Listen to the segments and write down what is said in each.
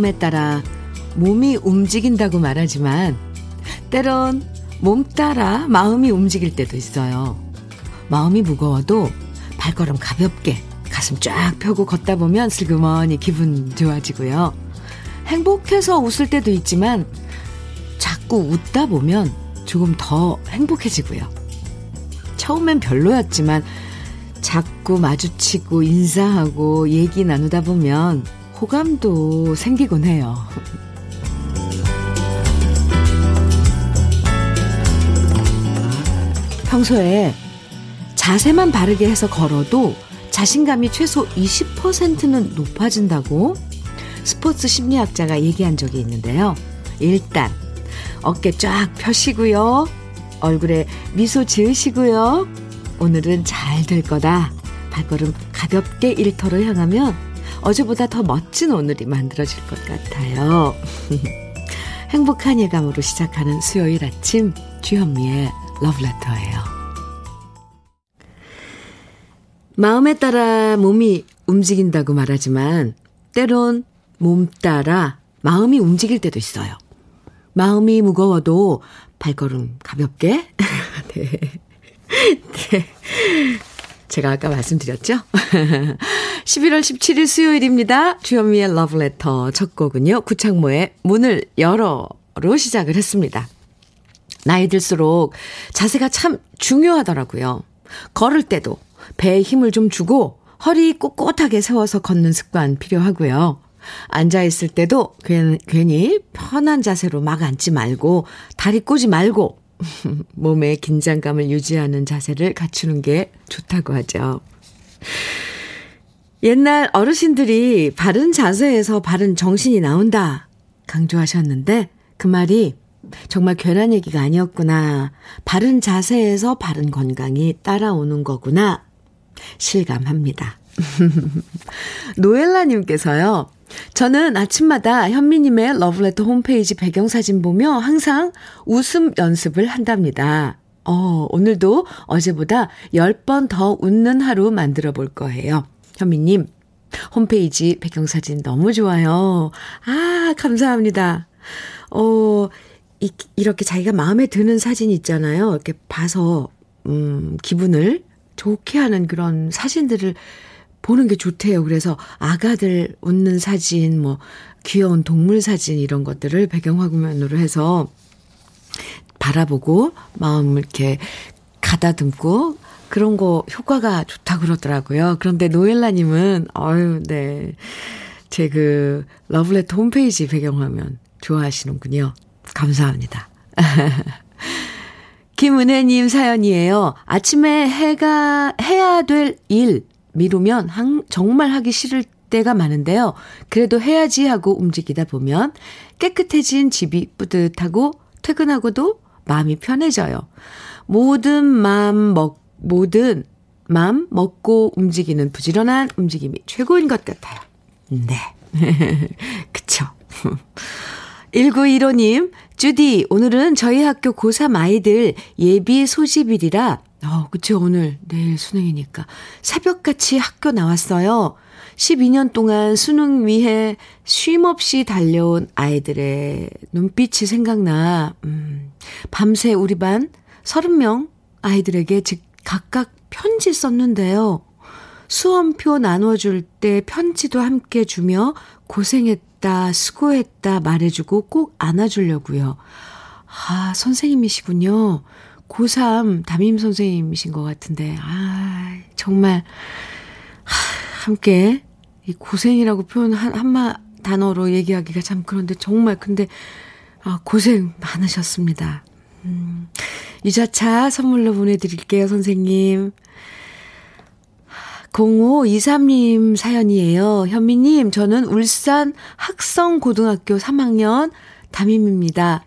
마음에 따라 몸이 움직인다고 말하지만 때론 몸 따라 마음이 움직일 때도 있어요. 마음이 무거워도 발걸음 가볍게 가슴 쫙 펴고 걷다 보면 슬그머니 기분 좋아지고요. 행복해서 웃을 때도 있지만 자꾸 웃다 보면 조금 더 행복해지고요. 처음엔 별로였지만 자꾸 마주치고 인사하고 얘기 나누다 보면 호감도 생기곤 해요. 평소에 자세만 바르게 해서 걸어도 자신감이 최소 20%는 높아진다고 스포츠 심리학자가 얘기한 적이 있는데요. 일단 어깨 쫙 펴시고요. 얼굴에 미소 지으시고요. 오늘은 잘 될 거다. 발걸음 가볍게 일터로 향하면 어제보다 더 멋진 오늘이 만들어질 것 같아요. 행복한 예감으로 시작하는 수요일 아침 주현미의 러브레터예요. 마음에 따라 몸이 움직인다고 말하지만 때론 몸 따라 마음이 움직일 때도 있어요. 마음이 무거워도 발걸음 가볍게. 네. 네. 제가 아까 말씀드렸죠? 11월 17일 수요일입니다. 주현미의 러브레터 첫 곡은요. 구창모의 문을 열어로 시작을 했습니다. 나이 들수록 자세가 참 중요하더라고요. 걸을 때도 배에 힘을 좀 주고 허리 꼿꼿하게 세워서 걷는 습관 필요하고요. 앉아있을 때도 괜히 편한 자세로 막 앉지 말고 다리 꼬지 말고 몸의 긴장감을 유지하는 자세를 갖추는 게 좋다고 하죠. 옛날 어르신들이 바른 자세에서 바른 정신이 나온다 강조하셨는데 그 말이 정말 괜한 얘기가 아니었구나. 바른 자세에서 바른 건강이 따라오는 거구나. 실감합니다. 노엘라님께서요. 저는 아침마다 현미님의 러브레터 홈페이지 배경사진 보며 항상 웃음 연습을 한답니다. 어, 오늘도 어제보다 10번 더 웃는 하루 만들어 볼 거예요. 현미님, 홈페이지 배경사진 너무 좋아요. 아, 감사합니다. 어, 이, 이렇게 자기가 마음에 드는 사진 있잖아요. 이렇게 봐서, 음, 기분을 좋게 하는 그런 사진들을 보는 게 좋대요. 그래서 아가들 웃는 사진, 뭐, 귀여운 동물 사진 이런 것들을 배경화면으로 해서 바라보고 마음을 이렇게 가다듬고 그런 거 효과가 좋다 그러더라고요. 그런데 노엘라님은, 어유 네. 제 그 러블레터 홈페이지 배경화면 좋아하시는군요. 감사합니다. 김은혜님 사연이에요. 아침에 해가, 해야 될 일, 미루면 항, 정말 하기 싫을 때가 많은데요. 그래도 해야지 하고 움직이다 보면 깨끗해진 집이 뿌듯하고 퇴근하고도 마음이 편해져요. 모든 마음 먹, 모든 마음 먹고 움직이는 부지런한 움직임이 최고인 것 같아요. 네. 그쵸. 1915님, 주디, 오늘은 저희 학교 고3 아이들 예비 소집일이라 어, 그쵸. 오늘, 내일 수능이니까. 새벽같이 학교 나왔어요. 12년 동안 수능 위해 쉼 없이 달려온 아이들의 눈빛이 생각나, 음, 밤새 우리 반 30명 아이들에게 즉, 각각 편지 썼는데요. 수험표 나눠줄 때 편지도 함께 주며 고생했다, 수고했다 말해주고 꼭 안아주려고요. 아, 선생님이시군요. 고3 담임 선생님이신 것 같은데, 아, 정말, 하, 함께, 이 고생이라고 표현 한, 한마 단어로 얘기하기가 참 그런데, 정말, 근데, 아, 고생 많으셨습니다. 음, 유자차 선물로 보내드릴게요, 선생님. 0523님 사연이에요. 현미님, 저는 울산 학성고등학교 3학년 담임입니다.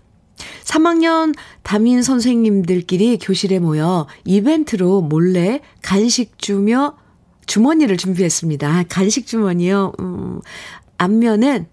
3학년 담임 선생님들끼리 교실에 모여 이벤트로 몰래 간식 주며 주머니를 준비했습니다. 간식 주머니요. 음, 앞면엔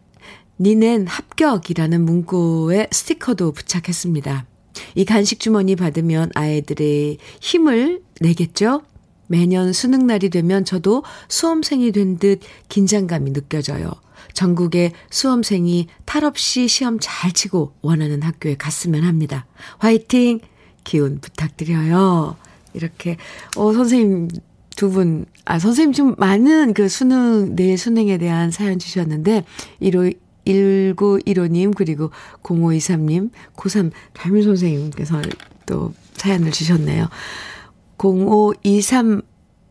니넨 합격이라는 문구에 스티커도 부착했습니다. 이 간식 주머니 받으면 아이들의 힘을 내겠죠? 매년 수능날이 되면 저도 수험생이 된 듯 긴장감이 느껴져요. 전국의 수험생이 탈 없이 시험 잘 치고 원하는 학교에 갔으면 합니다. 화이팅! 기운 부탁드려요. 이렇게, 어, 선생님 두 분, 아, 선생님 좀 많은 그 수능, 내일 수능에 대한 사연 주셨는데, 1호, 1915님, 그리고 0523님, 고3 담임 선생님께서 또 사연을 주셨네요. 0523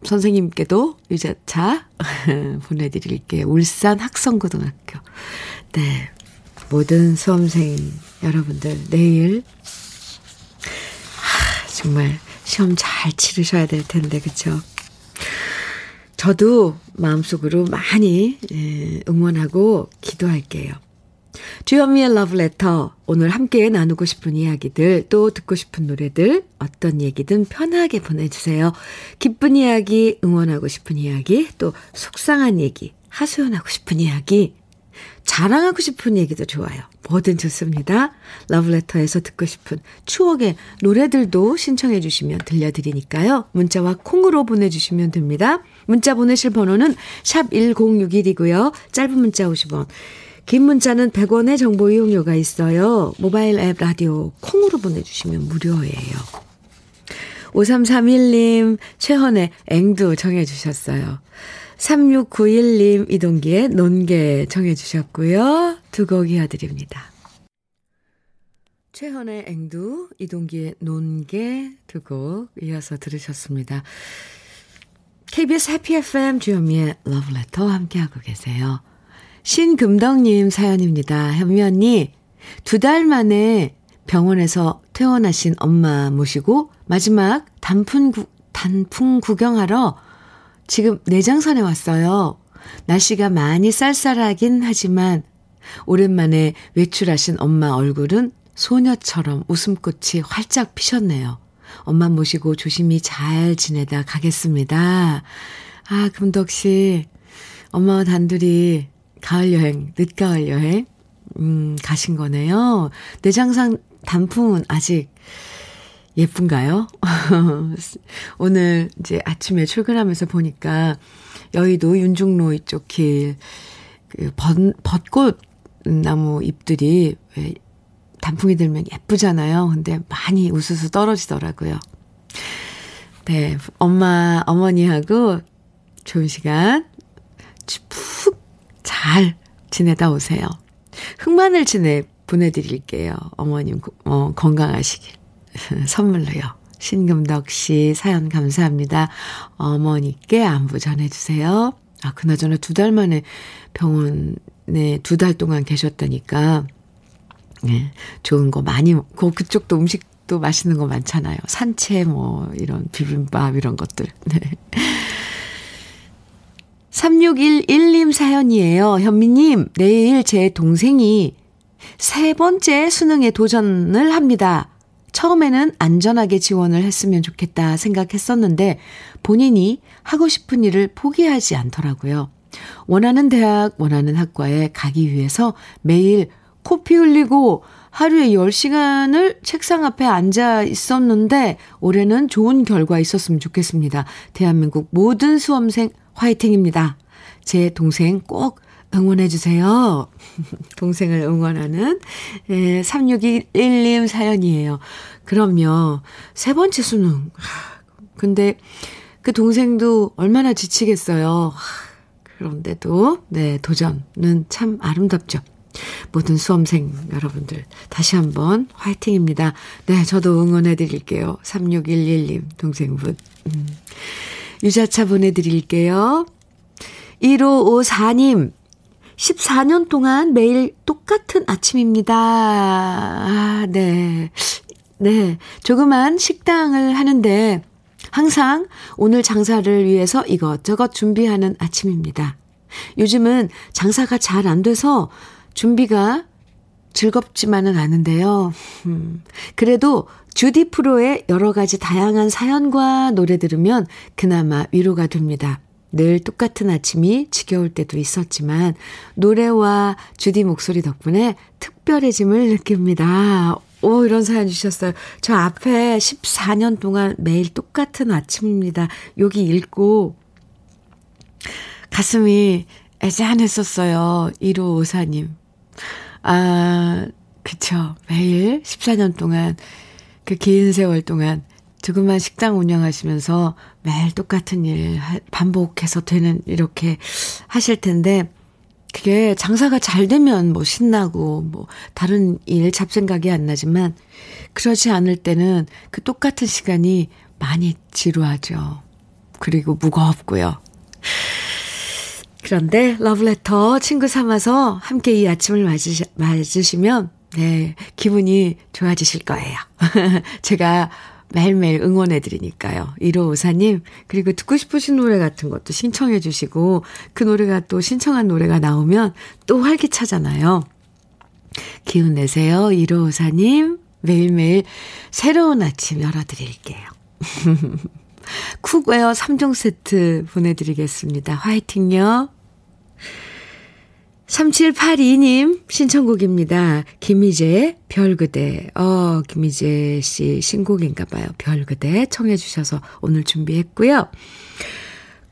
선생님께도 유자차 보내드릴게요. 울산 학성고등학교. 네. 모든 수험생 여러분들, 내일, 하, 정말 시험 잘 치르셔야 될 텐데, 그쵸? 저도 마음속으로 많이 예, 응원하고 기도할게요. 주현미의 러브레터. 오늘 함께 나누고 싶은 이야기들, 또 듣고 싶은 노래들, 어떤 얘기든 편하게 보내주세요. 기쁜 이야기, 응원하고 싶은 이야기, 또 속상한 얘기, 하소연하고 싶은 이야기, 자랑하고 싶은 얘기도 좋아요. 뭐든 좋습니다. 러브레터에서 듣고 싶은 추억의 노래들도 신청해 주시면 들려드리니까요. 문자와 콩으로 보내주시면 됩니다. 문자 보내실 번호는 샵 1061이고요. 짧은 문자 50원. 긴 문자는 100원의 정보 이용료가 있어요. 모바일 앱 라디오 콩으로 보내주시면 무료예요. 5331님, 최헌의 앵두 정해주셨어요. 3691님, 이동기의 논개 정해주셨고요. 두 곡 이어드립니다. 최헌의 앵두, 이동기의 논개 두 곡 이어서 들으셨습니다. KBS 해피 FM 주현미의 러브레터 함께하고 계세요. 신금덕님 사연입니다. 현미 언니, 두 달 만에 병원에서 퇴원하신 엄마 모시고 마지막 단풍, 구, 단풍 구경하러 지금 내장산에 왔어요. 날씨가 많이 쌀쌀하긴 하지만 오랜만에 외출하신 엄마 얼굴은 소녀처럼 웃음꽃이 활짝 피셨네요. 엄마 모시고 조심히 잘 지내다 가겠습니다. 아, 금덕 씨. 엄마와 단둘이 가을 여행, 늦가을 여행, 음, 가신 거네요. 내장산 단풍은 아직 예쁜가요? 오늘 이제 아침에 출근하면서 보니까 여의도 윤중로 이쪽 길, 그 벚, 벚꽃 나무 잎들이 왜 단풍이 들면 예쁘잖아요. 근데 많이 우수수 떨어지더라고요. 네, 엄마, 어머니하고 좋은 시간 푹 잘 지내다 오세요. 흑마늘 진해 보내드릴게요. 어머님 어, 건강하시길. 선물로요. 신금덕 씨 사연 감사합니다. 어머니께 안부 전해주세요. 아, 그나저나 두 달 만에 병원에 두 달 동안 계셨다니까, 네, 좋은 거 많이, 그, 그쪽도 음식도 맛있는 거 많잖아요. 산채, 뭐, 이런 비빔밥, 이런 것들. 네. 3611님 사연이에요. 현미님, 내일 제 동생이 세 번째 수능에 도전을 합니다. 처음에는 안전하게 지원을 했으면 좋겠다 생각했었는데 본인이 하고 싶은 일을 포기하지 않더라고요. 원하는 대학, 원하는 학과에 가기 위해서 매일 코피 흘리고 하루에 10시간을 책상 앞에 앉아 있었는데 올해는 좋은 결과 있었으면 좋겠습니다. 대한민국 모든 수험생 화이팅입니다. 제 동생 꼭 응원해주세요. 동생을 응원하는 예, 3611님 사연이에요. 그럼요. 세 번째 수능. 근데 그 동생도 얼마나 지치겠어요. 그런데도, 네, 도전은 참 아름답죠. 모든 수험생 여러분들, 다시 한번 화이팅입니다. 네, 저도 응원해 드릴게요. 3611님, 동생분. 음. 유자차 보내드릴게요. 1554님, 14년 동안 매일 똑같은 아침입니다. 아, 네. 네. 조그만 식당을 하는데 항상 오늘 장사를 위해서 이것저것 준비하는 아침입니다. 요즘은 장사가 잘 안 돼서 준비가 즐겁지만은 않은데요. 음, 그래도 주디 프로의 여러 가지 다양한 사연과 노래 들으면 그나마 위로가 됩니다. 늘 똑같은 아침이 지겨울 때도 있었지만 노래와 주디 목소리 덕분에 특별해짐을 느낍니다. 오, 이런 사연 주셨어요. 저 앞에 14년 동안 매일 똑같은 아침입니다. 여기 읽고 가슴이 애잔했었어요. 1554님. 아, 그쵸. 매일 14년 동안, 그 긴 세월 동안 조그만 식당 운영하시면서 매일 똑같은 일 반복해서 되는, 이렇게 하실 텐데, 그게 장사가 잘 되면 뭐 신나고 뭐 다른 일 잡생각이 안 나지만 그렇지 않을 때는 그 똑같은 시간이 많이 지루하죠. 그리고 무겁고요. 그런데 러브레터 친구 삼아서 함께 이 아침을 맞으시, 맞으시면 네, 기분이 좋아지실 거예요. 제가 매일매일 응원해드리니까요. 1554님, 그리고 듣고 싶으신 노래 같은 것도 신청해주시고, 그 노래가 또 신청한 노래가 나오면 또 활기차잖아요. 기운 내세요. 1554님, 매일매일 새로운 아침 열어드릴게요. cookware 3종 세트 보내드리겠습니다. 화이팅요. 3782님 신청곡입니다. 김희재의 별그대. 어, 김희재 씨 신곡인가 봐요. 별그대 청해 주셔서 오늘 준비했고요.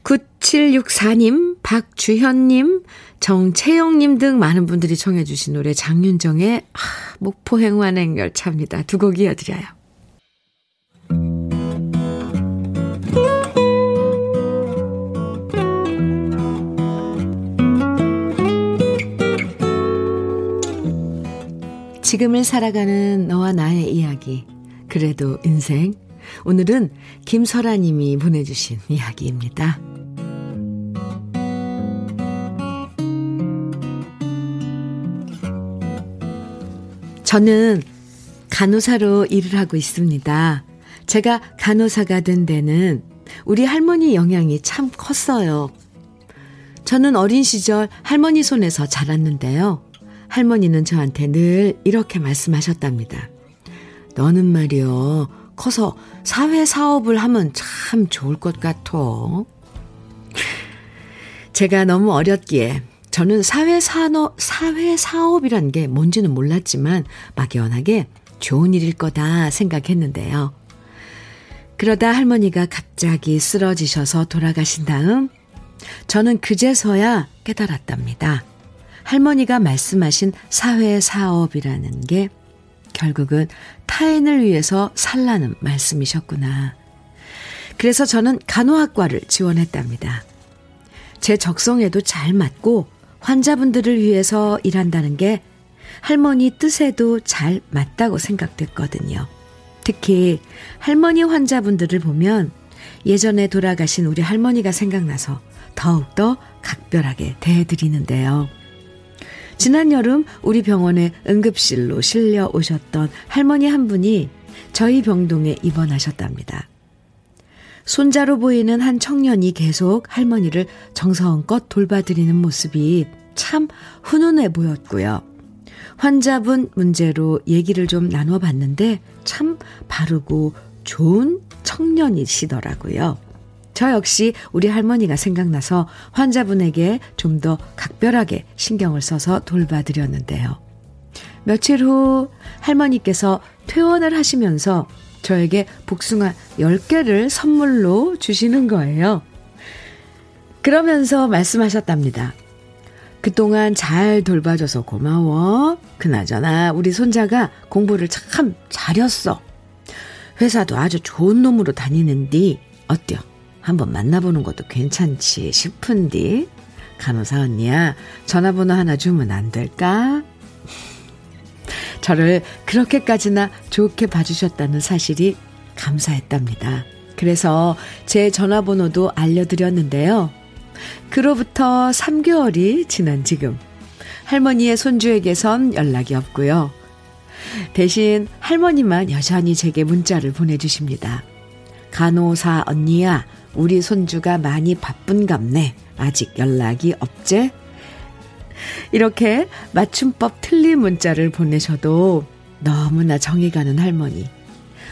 9764님, 박주현님, 정채영님 등 많은 분들이 청해 주신 노래 장윤정의 아, 목포 행완행 열차입니다. 두 곡 이어드려요. 지금을 살아가는 너와 나의 이야기. 그래도 인생. 오늘은 김설아 님이 보내주신 이야기입니다. 저는 간호사로 일을 하고 있습니다. 제가 간호사가 된 데는 우리 할머니 영향이 참 컸어요. 저는 어린 시절 할머니 손에서 자랐는데요. 할머니는 저한테 늘 이렇게 말씀하셨답니다. 너는 말이요, 커서 사회 사업을 하면 참 좋을 것 같아. 제가 너무 어렸기에 저는 사회 산업, 사회 사업이란 게 뭔지는 몰랐지만 막연하게 좋은 일일 거다 생각했는데요. 그러다 할머니가 갑자기 쓰러지셔서 돌아가신 다음 저는 그제서야 깨달았답니다. 할머니가 말씀하신 사회 사업이라는 게 결국은 타인을 위해서 살라는 말씀이셨구나. 그래서 저는 간호학과를 지원했답니다. 제 적성에도 잘 맞고 환자분들을 위해서 일한다는 게 할머니 뜻에도 잘 맞다고 생각됐거든요. 특히 할머니 환자분들을 보면 예전에 돌아가신 우리 할머니가 생각나서 더욱더 각별하게 대해드리는데요. 지난 여름 우리 병원에 응급실로 실려 오셨던 할머니 한 분이 저희 병동에 입원하셨답니다. 손자로 보이는 한 청년이 계속 할머니를 정성껏 돌봐드리는 모습이 참 훈훈해 보였고요. 환자분 문제로 얘기를 좀 나눠봤는데 참 바르고 좋은 청년이시더라고요. 저 역시 우리 할머니가 생각나서 환자분에게 좀 더 각별하게 신경을 써서 돌봐드렸는데요. 며칠 후 할머니께서 퇴원을 하시면서 저에게 복숭아 10개를 선물로 주시는 거예요. 그러면서 말씀하셨답니다. 그동안 잘 돌봐줘서 고마워. 그나저나 우리 손자가 공부를 참 잘했어. 회사도 아주 좋은 놈으로 다니는디 어때요? 한번 만나보는 것도 괜찮지 싶은디. 간호사 언니야, 전화번호 하나 주면 안 될까? 저를 그렇게까지나 좋게 봐주셨다는 사실이 감사했답니다. 그래서 제 전화번호도 알려드렸는데요. 그로부터 3개월이 지난 지금, 할머니의 손주에게선 연락이 없고요. 대신 할머니만 여전히 제게 문자를 보내주십니다. 간호사 언니야, 우리 손주가 많이 바쁜갑네. 아직 연락이 없제? 이렇게 맞춤법 틀린 문자를 보내셔도 너무나 정이 가는 할머니.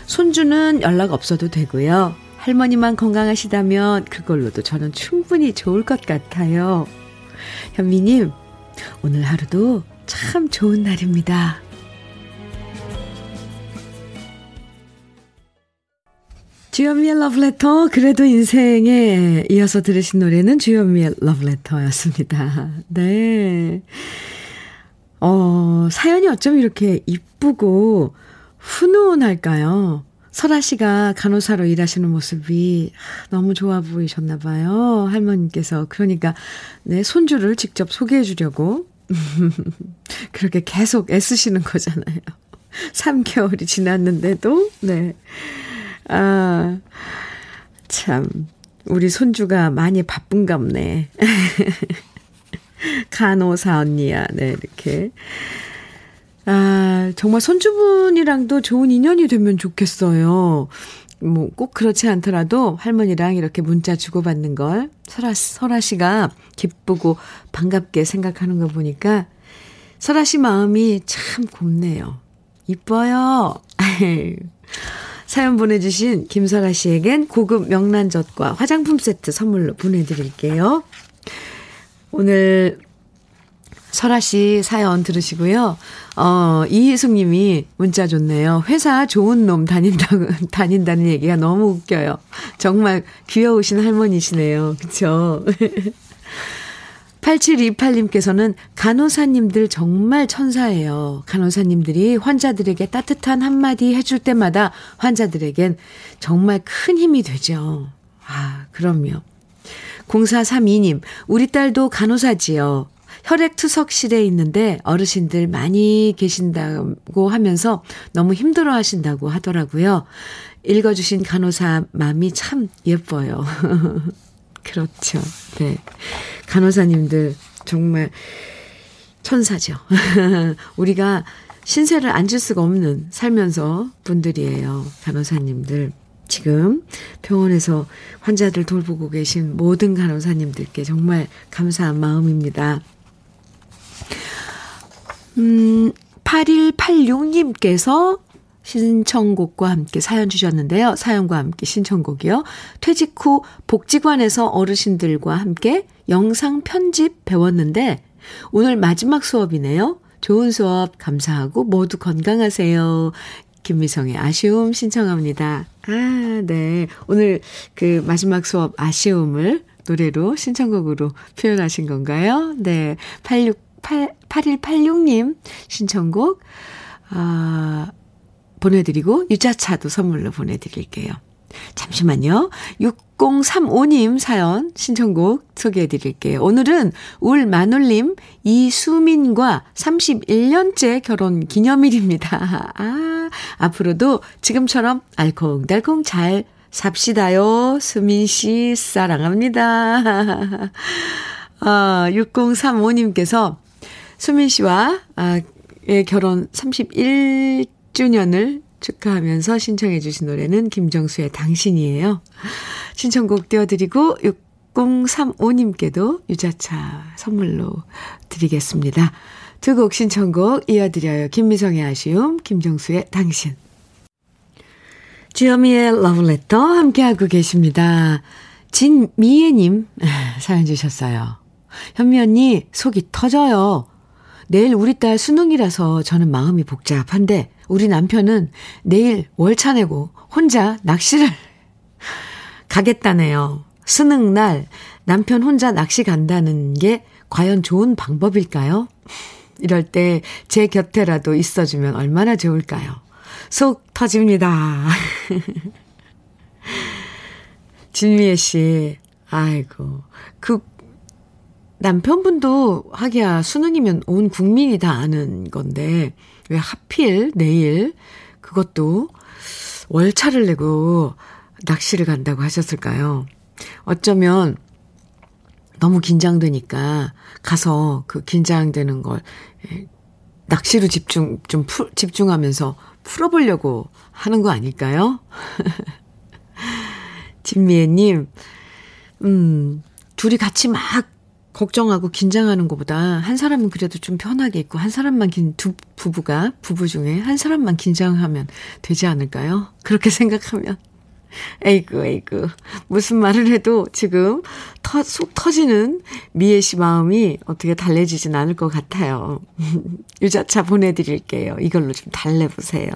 손주는 연락 없어도 되고요. 할머니만 건강하시다면 그걸로도 저는 충분히 좋을 것 같아요. 현미님, 오늘 하루도 참 좋은 날입니다. 주현미의 러브레터, 그래도 인생에 이어서 들으신 노래는 주현미의 러브레터였습니다. 네. 어, 사연이 어쩜 이렇게 이쁘고 훈훈할까요? 설아 씨가 간호사로 일하시는 모습이 너무 좋아 보이셨나 봐요. 할머님께서. 그러니까, 네, 손주를 직접 소개해 주려고. 그렇게 계속 애쓰시는 거잖아요. 3개월이 지났는데도, 네. 아, 참, 우리 손주가 많이 바쁜갑네. 간호사 언니야, 네, 이렇게. 아, 정말 손주분이랑도 좋은 인연이 되면 좋겠어요. 뭐, 꼭 그렇지 않더라도 할머니랑 이렇게 문자 주고받는 걸 설아, 설아 씨가 기쁘고 반갑게 생각하는 거 보니까 설아 씨 마음이 참 곱네요. 이뻐요. 사연 보내주신 김설아 씨에겐 고급 명란젓과 화장품 세트 선물로 보내드릴게요. 오늘 설아 씨 사연 들으시고요. 어, 이희숙 님이 문자 줬네요. 회사 좋은 놈 다닌다고, 다닌다는 얘기가 너무 웃겨요. 정말 귀여우신 할머니시네요. 그쵸? 8728님께서는 간호사님들 정말 천사예요. 간호사님들이 환자들에게 따뜻한 한마디 해줄 때마다 환자들에겐 정말 큰 힘이 되죠. 아, 그럼요. 0432님, 우리 딸도 간호사지요. 혈액투석실에 있는데 어르신들 많이 계신다고 하면서 너무 힘들어 하신다고 하더라고요. 읽어주신 간호사 마음이 참 예뻐요. 그렇죠. 네. 간호사님들 정말 천사죠. 우리가 신세를 앉을 수가 없는 살면서 분들이에요. 간호사님들. 지금 병원에서 환자들 돌보고 계신 모든 간호사님들께 정말 감사한 마음입니다. 음, 8186님께서 신청곡과 함께 사연 주셨는데요. 사연과 함께 신청곡이요. 퇴직 후 복지관에서 어르신들과 함께 영상 편집 배웠는데 오늘 마지막 수업이네요. 좋은 수업 감사하고 모두 건강하세요. 김미성의 아쉬움 신청합니다. 아, 네. 오늘 그 마지막 수업 아쉬움을 노래로 신청곡으로 표현하신 건가요? 네. 86 8, 8186님 신청곡, 아, 보내드리고, 유자차도 선물로 보내드릴게요. 잠시만요. 6035님 사연 신청곡 소개해 드릴게요. 오늘은 울 마눌님 이수민과 31년째 결혼 기념일입니다. 아, 앞으로도 지금처럼 알콩달콩 잘 삽시다요. 수민 씨 사랑합니다. 아, 6035님께서 수민 씨와 아, 의 결혼 31 주년을 축하하면서 신청해 주신 노래는 김정수의 당신이에요. 신청곡 띄워드리고 6035님께도 유자차 선물로 드리겠습니다. 두 곡 신청곡 이어드려요. 김미성의 아쉬움, 김정수의 당신. 주여미의 러브레터 함께하고 계십니다. 진미애님 사연 주셨어요. 현미 언니 속이 터져요. 내일 우리 딸 수능이라서 저는 마음이 복잡한데 우리 남편은 내일 월차 내고 혼자 낚시를 가겠다네요. 수능 날 남편 혼자 낚시 간다는 게 과연 좋은 방법일까요? 이럴 때 제 곁에라도 있어주면 얼마나 좋을까요? 속 터집니다. 진미애 씨, 아이고, 그 남편분도 하기야 수능이면 온 국민이 다 아는 건데 왜 하필 내일 그것도 월차를 내고 낚시를 간다고 하셨을까요? 어쩌면 너무 긴장되니까 가서 그 긴장되는 걸 예, 낚시로 집중 좀 풀, 집중하면서 풀어보려고 하는 거 아닐까요? 진미애님, 음, 둘이 같이 막 걱정하고 긴장하는 것보다 한 사람은 그래도 좀 편하게 있고 한 사람만 긴 두 부부가 부부 중에 한 사람만 긴장하면 되지 않을까요? 그렇게 생각하면 에이구 에이구 무슨 말을 해도 지금 터, 속 터지는 미애 씨 마음이 어떻게 달래지진 않을 것 같아요. 유자차 보내드릴게요. 이걸로 좀 달래보세요.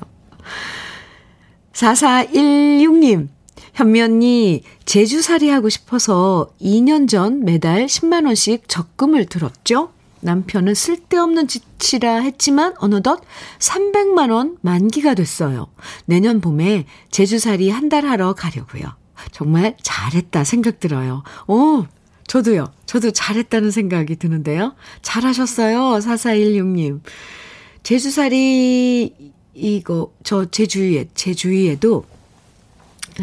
4416님 현미 언니, 제주살이 하고 싶어서 2년 전 매달 10만원씩 적금을 들었죠? 남편은 쓸데없는 짓이라 했지만 어느덧 300만원 만기가 됐어요. 내년 봄에 제주살이 한 달 하러 가려고요. 정말 잘했다 생각 들어요. 오, 저도요. 저도 잘했다는 생각이 드는데요. 잘하셨어요. 4416님. 제주살이, 이거, 저 제주위에, 제주위에도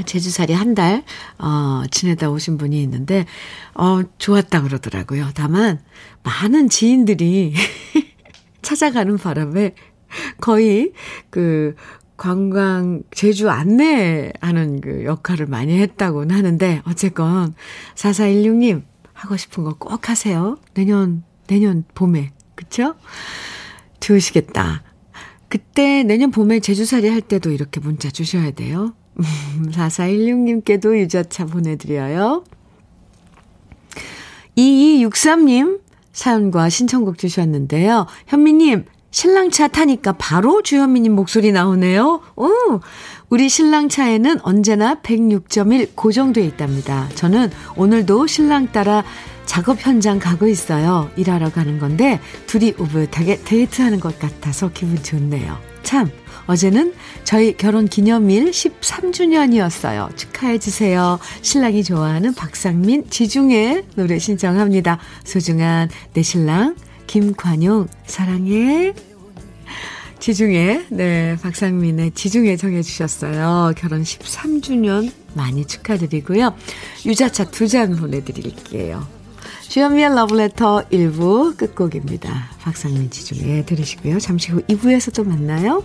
제주살이 한 달, 어, 지내다 오신 분이 있는데, 어, 좋았다 그러더라고요. 다만, 많은 지인들이 찾아가는 바람에 거의 그 관광, 제주 안내하는 그 역할을 많이 했다고는 하는데, 어쨌건, 4416님, 하고 싶은 거 꼭 하세요. 내년, 내년 봄에. 그쵸? 좋으시겠다. 그때 내년 봄에 제주살이 할 때도 이렇게 문자 주셔야 돼요. 4416님께도 유자차 보내드려요. 2263님 사연과 신청곡 주셨는데요. 현미님, 신랑차 타니까 바로 주현미님 목소리 나오네요. 오, 우리 신랑차에는 언제나 106.1 고정돼 있답니다. 저는 오늘도 신랑 따라 작업 현장 가고 있어요. 일하러 가는 건데 둘이 우붓하게 데이트하는 것 같아서 기분 좋네요. 참, 어제는 저희 결혼 기념일 13주년이었어요. 축하해주세요. 신랑이 좋아하는 박상민, 지중해 노래 신청합니다. 소중한 내 신랑, 김관용, 사랑해. 지중해, 네, 박상민의 지중해 정해주셨어요. 결혼 13주년 많이 축하드리고요. 유자차 두 잔 보내드릴게요. 주현미의 러브레터 1부 끝곡입니다. 박상민 지중해 들으시고요. 잠시 후 2부에서 또 만나요.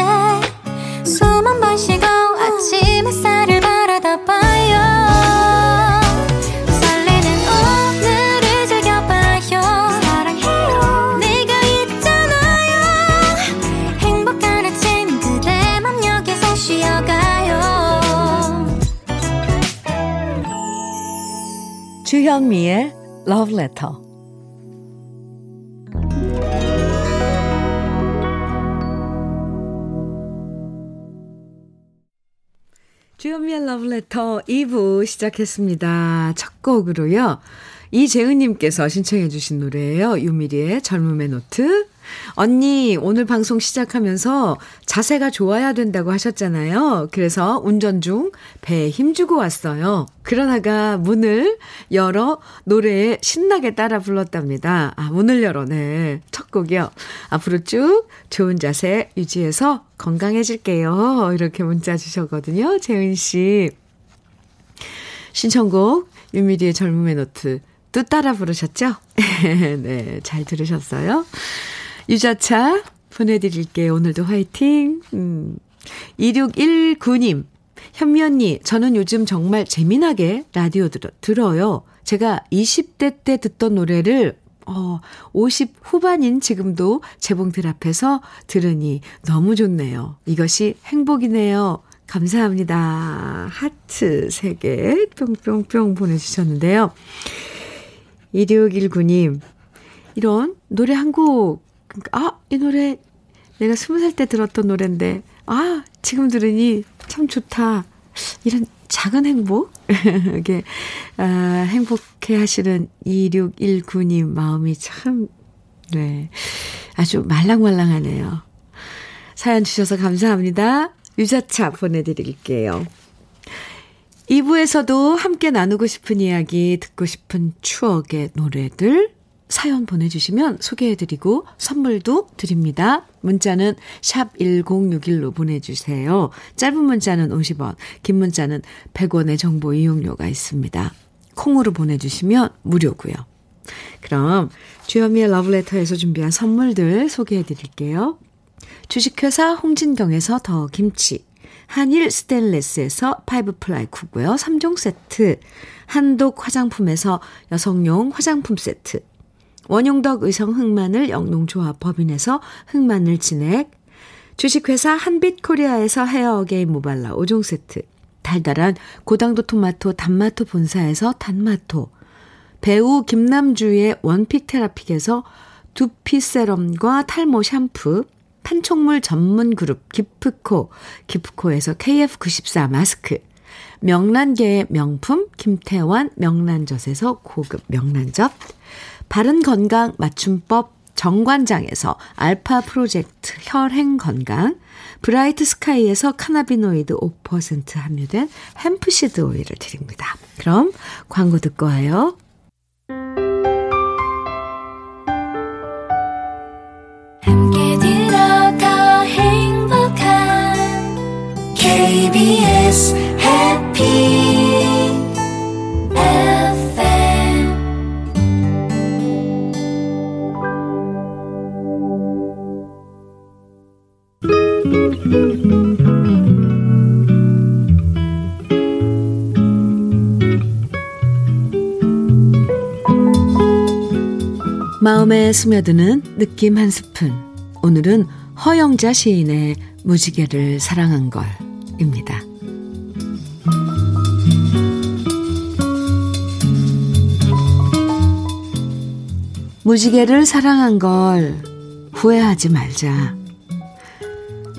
주현미의 Love Letter. 주현미의 Love Letter 2부 시작했습니다. 첫 곡으로요. 이재은님께서 신청해 주신 노래예요. 유미리의 젊음의 노트. 언니, 오늘 방송 시작하면서 자세가 좋아야 된다고 하셨잖아요. 그래서 운전 중 배에 힘주고 왔어요. 그러다가 문을 열어 노래에 신나게 따라 불렀답니다. 아, 문을 열어, 네. 첫 곡이요. 앞으로 쭉 좋은 자세 유지해서 건강해질게요. 이렇게 문자 주셨거든요. 재은 씨. 신청곡, 유미리의 젊음의 노트. 또 따라 부르셨죠? 네, 잘 들으셨어요? 유자차 보내드릴게요. 오늘도 화이팅. 음. 2619님, 현미 언니, 저는 요즘 정말 재미나게 라디오 들어, 들어 요. 제가 20대 때 듣던 노래를 어, 50 후반인 지금도 재봉들 앞에서 들으니 너무 좋네요. 이것이 행복이네요. 감사합니다. 하트 3개 뿅뿅뿅 보내주셨는데요. 2619님, 이런 노래 한 곡 그러니까 아, 이 노래 내가 스무 살 때 들었던 노래인데, 아, 지금 들으니 참 좋다. 이런 작은 행복? 이게, 아, 행복해 하시는 2619님 마음이 참, 네. 아주 말랑말랑하네요. 사연 주셔서 감사합니다. 유자차 보내드릴게요. 2부에서도 함께 나누고 싶은 이야기, 듣고 싶은 추억의 노래들 사연 보내주시면 소개해드리고 선물도 드립니다. 문자는 샵 1061로 보내주세요. 짧은 문자는 50원, 긴 문자는 100원의 정보 이용료가 있습니다. 콩으로 보내주시면 무료고요. 그럼 주현미의 러브레터에서 준비한 선물들 소개해드릴게요. 주식회사 홍진경에서 더 김치, 한일 스텐레스에서 five ply cookware 3종 세트, 한독 화장품에서 여성용 화장품 세트, 원용덕 의성 흑마늘 영농조합 법인에서 흑마늘 진액, 주식회사 한빛코리아에서 헤어 어게인 모발라 5종 세트. 달달한 고당도 토마토 단마토 본사에서 단마토. 배우 김남주의 one pick 테라픽에서 두피 세럼과 탈모 샴푸. 판촉물 전문 그룹 기프코. 기프코에서 KF94 마스크. 명란계의 명품 김태환 명란젓에서 고급 명란젓. 바른 건강 맞춤법 정관장에서 알파 프로젝트 혈행 건강, 브라이트 스카이에서 cannabinoid 5% 함유된 hempseed 오일을 드립니다. 그럼 광고 듣고 와요. KBS 마음에 스며드는 느낌 한 스푼. 오늘은 허영자 시인의 무지개를 사랑한 걸입니다. 무지개를 사랑한 걸 후회하지 말자.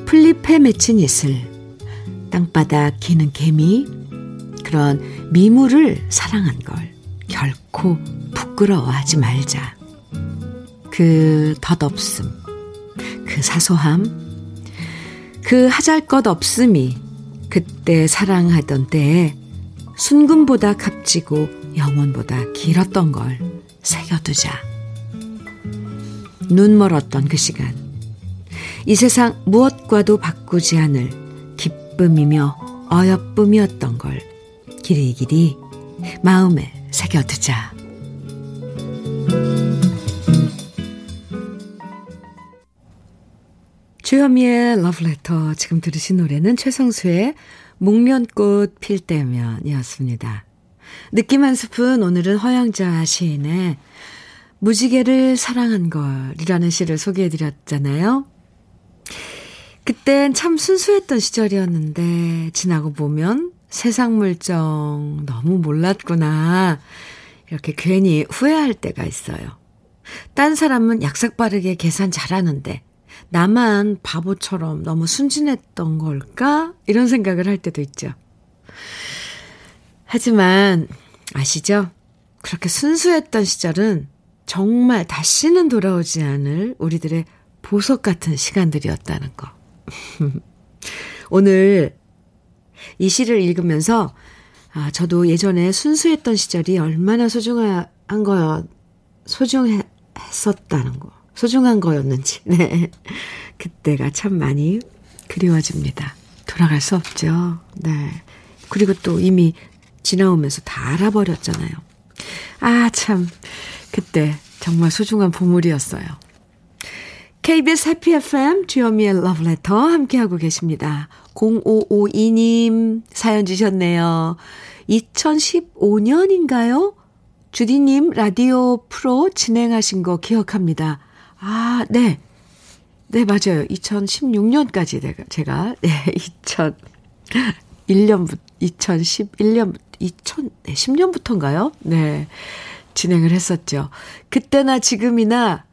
풀잎에 맺힌 이슬, 땅바닥 기는 개미, 그런 미물을 사랑한 걸 결코 부끄러워하지 말자. 그 덧없음, 그 사소함, 그 하잘 것 없음이 그때 사랑하던 때에 순금보다 값지고 영원보다 길었던 걸 새겨두자. 눈 멀었던 그 시간. 이 세상 무엇과도 바꾸지 않을 기쁨이며 어여쁨이었던 걸 길이길이 마음에 새겨두자. 주현미의 러브레터 지금 들으신 노래는 최성수의 목련꽃 필 때면이었습니다. 느낌 한 스푼 오늘은 허영자 시인의 무지개를 사랑한 걸이라는 시를 소개해드렸잖아요. 그땐 참 순수했던 시절이었는데 지나고 보면 세상 물정 너무 몰랐구나 이렇게 괜히 후회할 때가 있어요. 딴 사람은 약삭 빠르게 계산 잘하는데 나만 바보처럼 너무 순진했던 걸까? 이런 생각을 할 때도 있죠. 하지만 아시죠? 그렇게 순수했던 시절은 정말 다시는 돌아오지 않을 우리들의 보석 같은 시간들이었다는 거. 오늘 이 시를 읽으면서 아, 저도 예전에 순수했던 시절이 얼마나 소중한 거였, 소중했었다는 거. 소중한 거였는지, 네. 그때가 참 많이 그리워집니다. 돌아갈 수 없죠. 네. 그리고 또 이미 지나오면서 다 알아버렸잖아요. 아, 참. 그때 정말 소중한 보물이었어요. KBS 해피 FM 주현미의 러브레터 함께하고 계십니다. 0552님 사연 주셨네요. 2015년인가요? 주디님 라디오 프로 진행하신 거 기억합니다. 아, 네. 네, 맞아요. 2016년까지 내가, 제가, 네, 2001년부터, 2011년, 2010년부터인가요? 네. 진행을 했었죠. 그때나 지금이나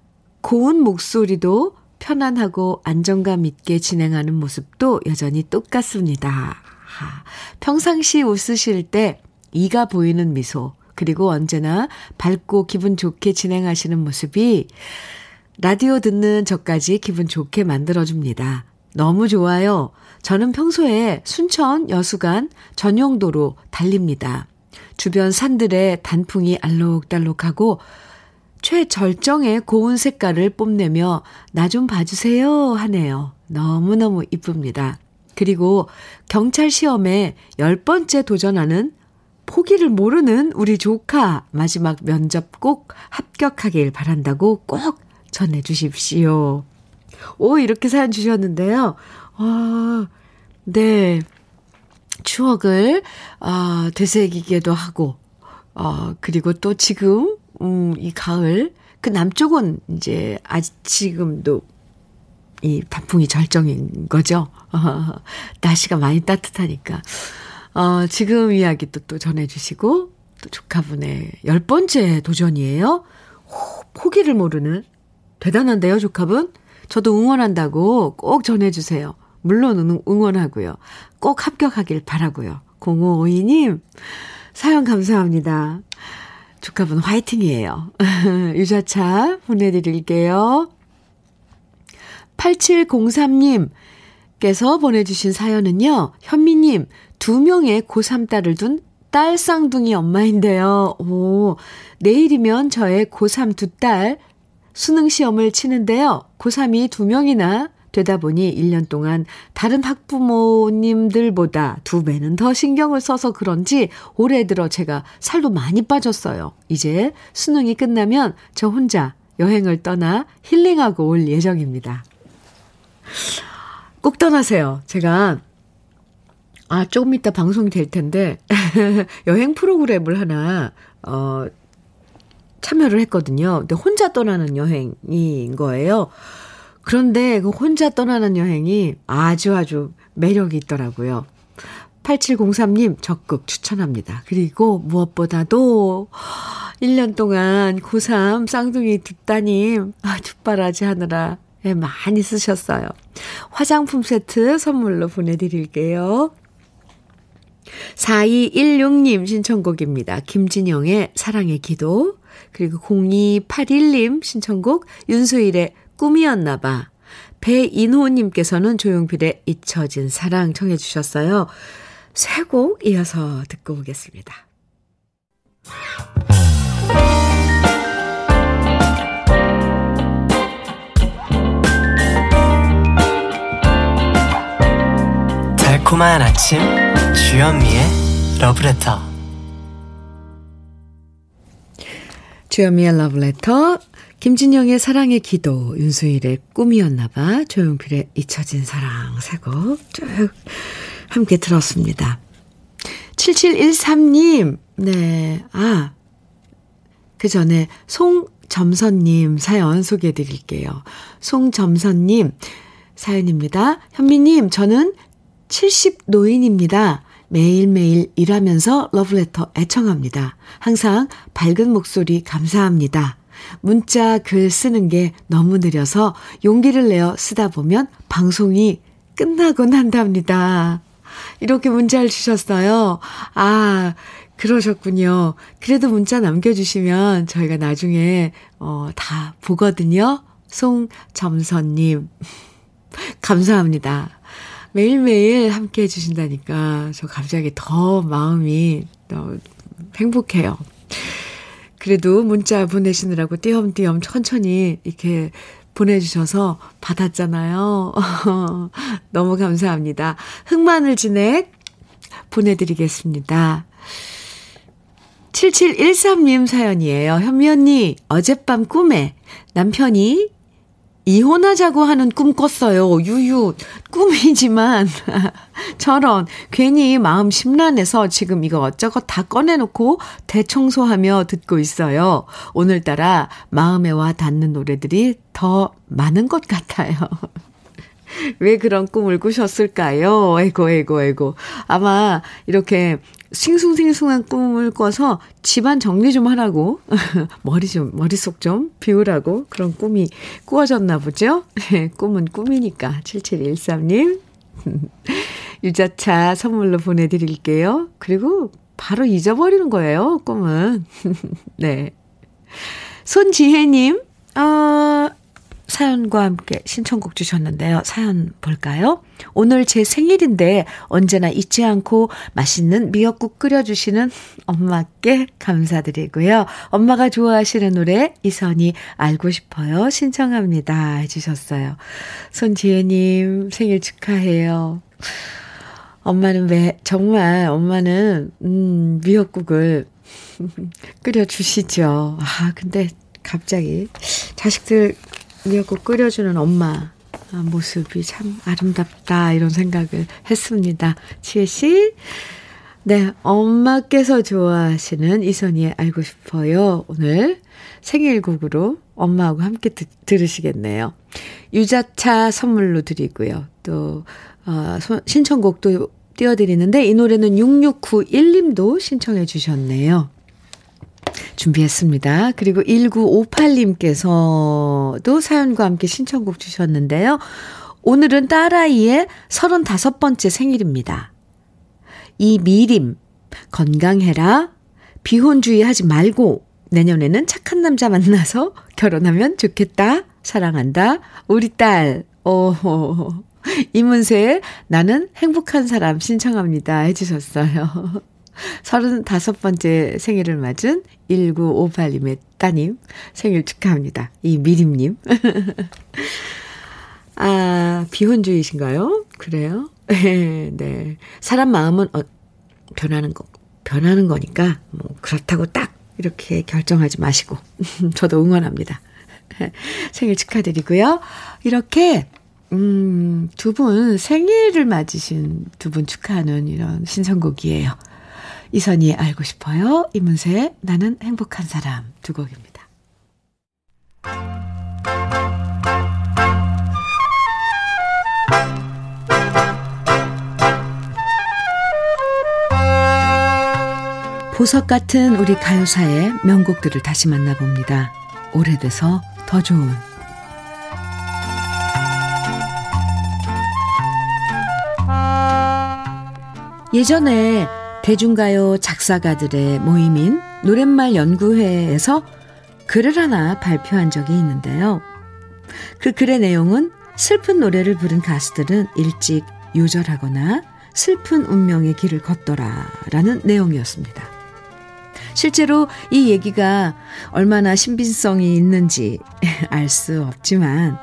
고운 목소리도 편안하고 안정감 있게 진행하는 모습도 여전히 똑같습니다. 하, 평상시 웃으실 때 이가 보이는 미소, 그리고 언제나 밝고 기분 좋게 진행하시는 모습이 라디오 듣는 저까지 기분 좋게 만들어줍니다. 너무 좋아요. 저는 평소에 순천 여수간 전용도로 달립니다. 주변 산들의 단풍이 알록달록하고 최절정의 고운 색깔을 뽐내며 나 좀 봐주세요 하네요. 너무너무 이쁩니다. 그리고 경찰 시험에 열 번째 도전하는 포기를 모르는 우리 조카 마지막 면접 꼭 합격하길 바란다고 꼭 전해 주십시오. 오, 이렇게 사연 주셨는데요. 아, 네. 추억을, 아, 되새기기도 하고, 어, 그리고 또 지금, 음, 이 가을, 그 남쪽은 이제 아직 지금도 이 단풍이 절정인 거죠. 어, 날씨가 많이 따뜻하니까. 어, 지금 이야기도 또 전해주시고, 또 조카분의 열 번째 도전이에요. 호, 포기를 모르는. 대단한데요, 조카분? 저도 응원한다고 꼭 전해주세요. 물론 응원하고요. 꼭 합격하길 바라고요. 0552님, 사연 감사합니다. 조카분 화이팅이에요. 유자차 보내드릴게요. 8703님께서 보내주신 사연은요, 현미님, 두 명의 고3 딸을 둔 딸 쌍둥이 엄마인데요. 오, 내일이면 저의 고3 두 딸 수능 시험을 치는데요. 고3이 두 명이나 되다 보니 1년 동안 다른 학부모님들보다 두 배는 더 신경을 써서 그런지 올해 들어 제가 살도 많이 빠졌어요. 이제 수능이 끝나면 저 혼자 여행을 떠나 힐링하고 올 예정입니다. 꼭 떠나세요. 제가 아, 조금 이따 방송이 될 텐데, 여행 프로그램을 하나, 어, 참여를 했거든요. 근데 혼자 떠나는 여행인 거예요. 그런데 그 혼자 떠나는 여행이 아주 아주 매력이 있더라고요. 8703님 적극 추천합니다. 그리고 무엇보다도 1년 동안 고3 쌍둥이 두 따님, 아, 뒷바라지 하느라 예, 많이 쓰셨어요. 화장품 세트 선물로 보내드릴게요. 4216님 신청곡입니다. 김진영의 사랑의 기도. 그리고 0281님 신청곡 윤수일의 꿈이었나봐. 배인호님께서는 조용필의 잊혀진 사랑 청해 주셨어요. 세 곡 이어서 듣고 오겠습니다. 달콤한 아침 주현미의 러브레터 주현미의 러브레터 김진영의 사랑의 기도 윤수일의 꿈이었나봐 조용필의 잊혀진 사랑 세곡 쭉 함께 들었습니다. 7713님 네 아 그 전에 송점선님 사연 소개해 드릴게요. 송점선님 사연입니다. 현미님, 저는 70 노인입니다. 매일매일 일하면서 러브레터 애청합니다. 항상 밝은 목소리 감사합니다. 문자 글 쓰는 게 너무 느려서 용기를 내어 쓰다 보면 방송이 끝나곤 한답니다. 이렇게 문자를 주셨어요. 아, 그러셨군요. 그래도 문자 남겨주시면 저희가 나중에, 어, 다 보거든요. 송점선님. 감사합니다. 매일매일 함께 해주신다니까 저 갑자기 더 마음이 더 행복해요. 그래도 문자 보내시느라고 띄엄띄엄 천천히 이렇게 보내주셔서 받았잖아요. 너무 감사합니다. 흑마늘 진액 보내드리겠습니다. 7713님 사연이에요. 현미 언니, 어젯밤 꿈에 남편이 이혼하자고 하는 꿈 꿨어요. 유유. 꿈이지만, 저런, 괜히 마음 심란해서 지금 이거 어쩌고 다 꺼내놓고 대청소하며 듣고 있어요. 오늘따라 마음에 와 닿는 노래들이 더 많은 것 같아요. 왜 그런 꿈을 꾸셨을까요? 에고, 에고, 에고. 아마 이렇게 싱숭생숭한 꿈을 꿔서 집안 정리 좀 하라고, 머리 좀, 머릿속 좀 비우라고 그런 꿈이 꾸어졌나 보죠? 꿈은 꿈이니까. 7713님. 유자차 선물로 보내드릴게요. 그리고 바로 잊어버리는 거예요, 꿈은. 네. 손지혜님, 어, 사연과 함께 신청곡 주셨는데요. 사연 볼까요? 오늘 제 생일인데 언제나 잊지 않고 맛있는 미역국 끓여주시는 엄마께 감사드리고요. 엄마가 좋아하시는 노래 이선이 알고 싶어요. 신청합니다. 해주셨어요. 손지혜님 생일 축하해요. 엄마는 왜, 정말 엄마는, 음, 미역국을 끓여주시죠. 아, 근데 갑자기 자식들 미역국 끓여주는 엄마 모습이 참 아름답다 이런 생각을 했습니다. 지혜 씨, 네 엄마께서 좋아하시는 이선희의 알고 싶어요. 오늘 생일곡으로 엄마하고 함께 드, 들으시겠네요. 유자차 선물로 드리고요. 또, 어, 신청곡도 띄워드리는데 이 노래는 6691님도 신청해 주셨네요. 준비했습니다. 그리고 1958님께서도 사연과 함께 신청곡 주셨는데요. 오늘은 딸아이의 35번째 생일입니다. 이 미림, 건강해라, 비혼주의 하지 말고, 내년에는 착한 남자 만나서 결혼하면 좋겠다, 사랑한다, 우리 딸, 오, 이문세, 나는 행복한 사람 신청합니다. 해주셨어요. 35번째 생일을 맞은 1958님의 따님 생일 축하합니다. 이 미림님. 아, 비혼주의신가요? 그래요? 네. 사람 마음은 어, 변하는 거, 변하는 거니까, 뭐, 그렇다고 딱 이렇게 결정하지 마시고. 저도 응원합니다. 생일 축하드리고요. 이렇게, 음, 두 분 생일을 맞으신 두 분 축하하는 이런 신청곡이에요. 이선희의 알고 싶어요. 이문세 나는 행복한 사람 두 곡입니다. 보석 같은 우리 가요사의 명곡들을 다시 만나봅니다. 오래돼서 더 좋은 예전에 대중가요 작사가들의 모임인 노랫말 연구회에서 글을 하나 발표한 적이 있는데요. 그 글의 내용은 슬픈 노래를 부른 가수들은 일찍 요절하거나 슬픈 운명의 길을 걷더라 라는 내용이었습니다. 실제로 이 얘기가 얼마나 신빙성이 있는지 알 수 없지만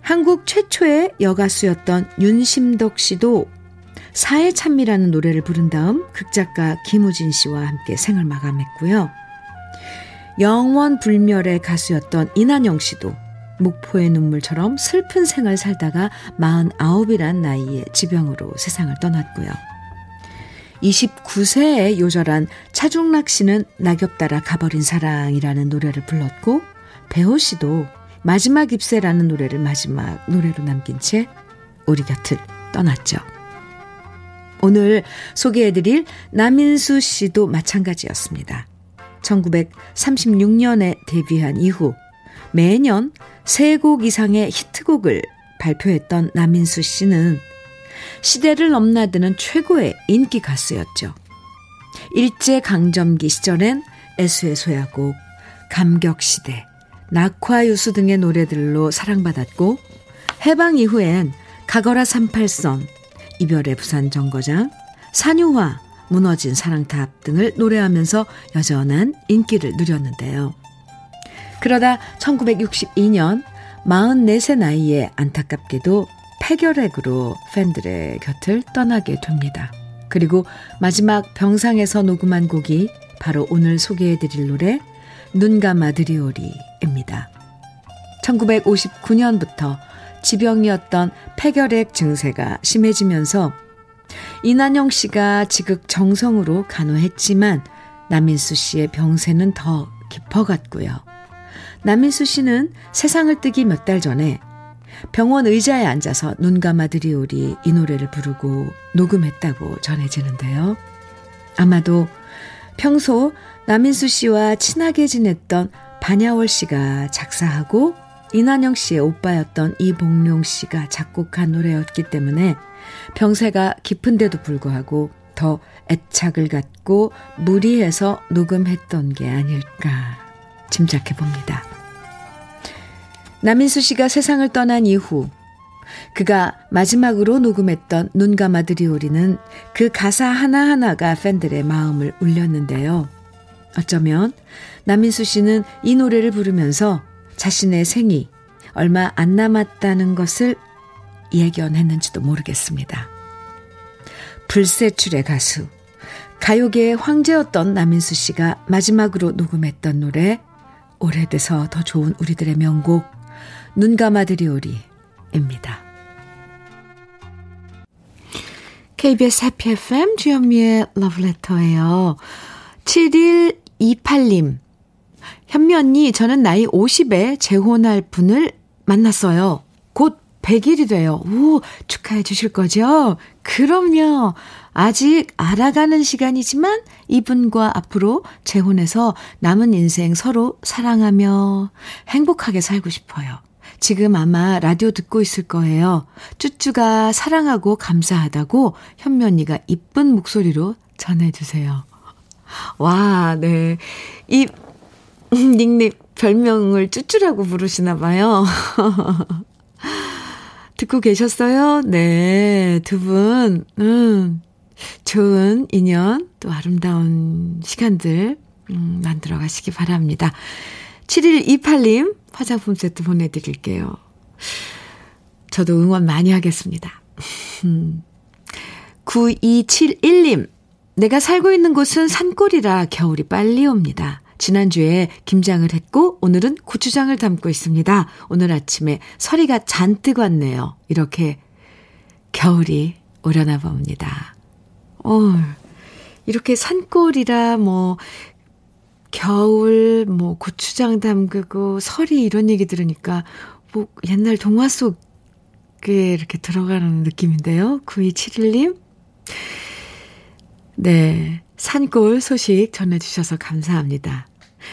한국 최초의 여가수였던 윤심덕 씨도 사회 찬미라는 노래를 부른 다음 극작가 김우진 씨와 함께 생을 마감했고요. 영원 불멸의 가수였던 이난영 씨도 목포의 눈물처럼 슬픈 생을 살다가 49이란 나이에 지병으로 세상을 떠났고요. 29세에 요절한 차중락 씨는 낙엽 따라 가버린 사랑이라는 노래를 불렀고 배호 씨도 마지막 입새라는 노래를 마지막 노래로 남긴 채 우리 곁을 떠났죠. 오늘 소개해드릴 남인수 씨도 마찬가지였습니다. 1936년에 데뷔한 이후 매년 세곡 이상의 히트곡을 발표했던 남인수 씨는 시대를 넘나드는 최고의 인기 가수였죠. 일제강점기 시절엔 애수의 소야곡, 감격시대, 낙화유수 등의 노래들로 사랑받았고 해방 이후엔 가거라 38선, 이별의 부산 정거장, 산유화, 무너진 사랑탑 등을 노래하면서 여전한 인기를 누렸는데요. 그러다 1962년 44세 나이에 안타깝게도 폐결핵으로 팬들의 곁을 떠나게 됩니다. 그리고 마지막 병상에서 녹음한 곡이 바로 오늘 소개해드릴 노래 눈 감아 드리오리입니다. 1959년부터 지병이었던 폐결핵 증세가 심해지면서 이난영 씨가 지극 정성으로 간호했지만 남인수 씨의 병세는 더 깊어갔고요. 남인수 씨는 세상을 뜨기 몇 달 전에 병원 의자에 앉아서 눈 감아 드리오리 이 노래를 부르고 녹음했다고 전해지는데요. 아마도 평소 남인수 씨와 친하게 지냈던 반야월 씨가 작사하고 이난영 씨의 오빠였던 이봉룡 씨가 작곡한 노래였기 때문에 병세가 깊은데도 불구하고 더 애착을 갖고 무리해서 녹음했던 게 아닐까 짐작해 봅니다. 남인수 씨가 세상을 떠난 이후 그가 마지막으로 녹음했던 눈 감아 드리오리는 그 가사 하나하나가 팬들의 마음을 울렸는데요. 어쩌면 남인수 씨는 이 노래를 부르면서 자신의 생이 얼마 안 남았다는 것을 예견했는지도 모르겠습니다. 불세출의 가수, 가요계의 황제였던 남인수 씨가 마지막으로 녹음했던 노래, 오래돼서 더 좋은 우리들의 명곡, 눈 감아드리오리입니다. KBS 해피 FM 주현미의 러브레터예요. 7128님 현미 언니, 저는 나이 50에 재혼할 분을 만났어요. 곧 100일이 돼요. 오, 축하해 주실 거죠? 그럼요. 아직 알아가는 시간이지만 이분과 앞으로 재혼해서 남은 인생 서로 사랑하며 행복하게 살고 싶어요. 지금 아마 라디오 듣고 있을 거예요. 쭈쭈가 사랑하고 감사하다고 현면이가 이쁜 목소리로 전해주세요. 와, 네. 이 닉네임, 별명을 쭈쭈라고 부르시나 봐요. 듣고 계셨어요? 네, 두 분, 음, 좋은 인연, 또 아름다운 시간들, 음, 만들어 가시기 바랍니다. 7128님, 화장품 세트 보내드릴게요. 저도 응원 많이 하겠습니다. 9271님, 내가 살고 있는 곳은 산골이라 겨울이 빨리 옵니다. 지난주에 김장을 했고 오늘은 고추장을 담고 있습니다. 오늘 아침에 서리가 잔뜩 왔네요. 이렇게 겨울이 오려나 봅니다. 어, 이렇게 산골이라 뭐 겨울 뭐 고추장 담그고 설이 이런 얘기 들으니까 뭐 옛날 동화 속에 이렇게 들어가는 느낌인데요. 9271님. 네. 산골 소식 전해주셔서 감사합니다.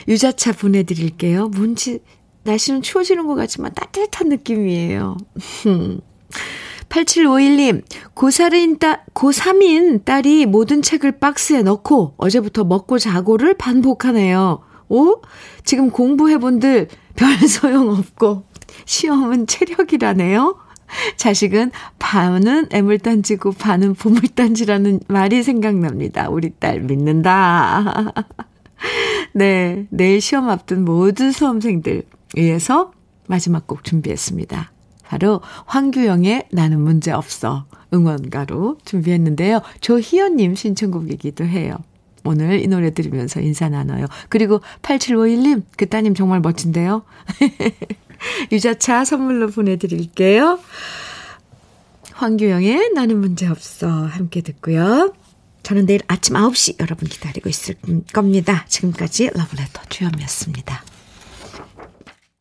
유자차 보내드릴게요. 문치, 날씨는 추워지는 것 같지만 따뜻한 느낌이에요. 8751님, 고3인 딸, 고3인 딸이 모든 책을 박스에 넣고 어제부터 먹고 자고를 반복하네요. 오? 지금 공부해본들 별 소용없고 시험은 체력이라네요. 자식은 반은 애물 단지고 반은 보물 단지라는 말이 생각납니다. 우리 딸 믿는다. 네, 내일 시험 앞둔 모든 수험생들 위해서 마지막 곡 준비했습니다. 바로 황규영의 나는 문제 없어 응원가로 준비했는데요. 조희연님 신청곡이기도 해요. 오늘 이 노래 들으면서 인사 나눠요. 그리고 8751님, 그 따님 정말 멋진데요. 유자차 선물로 보내드릴게요. 황규영의 나는 문제 없어 함께 듣고요. 저는 내일 아침 9시 여러분 기다리고 있을 겁니다. 지금까지 러브레터 주현미였습니다.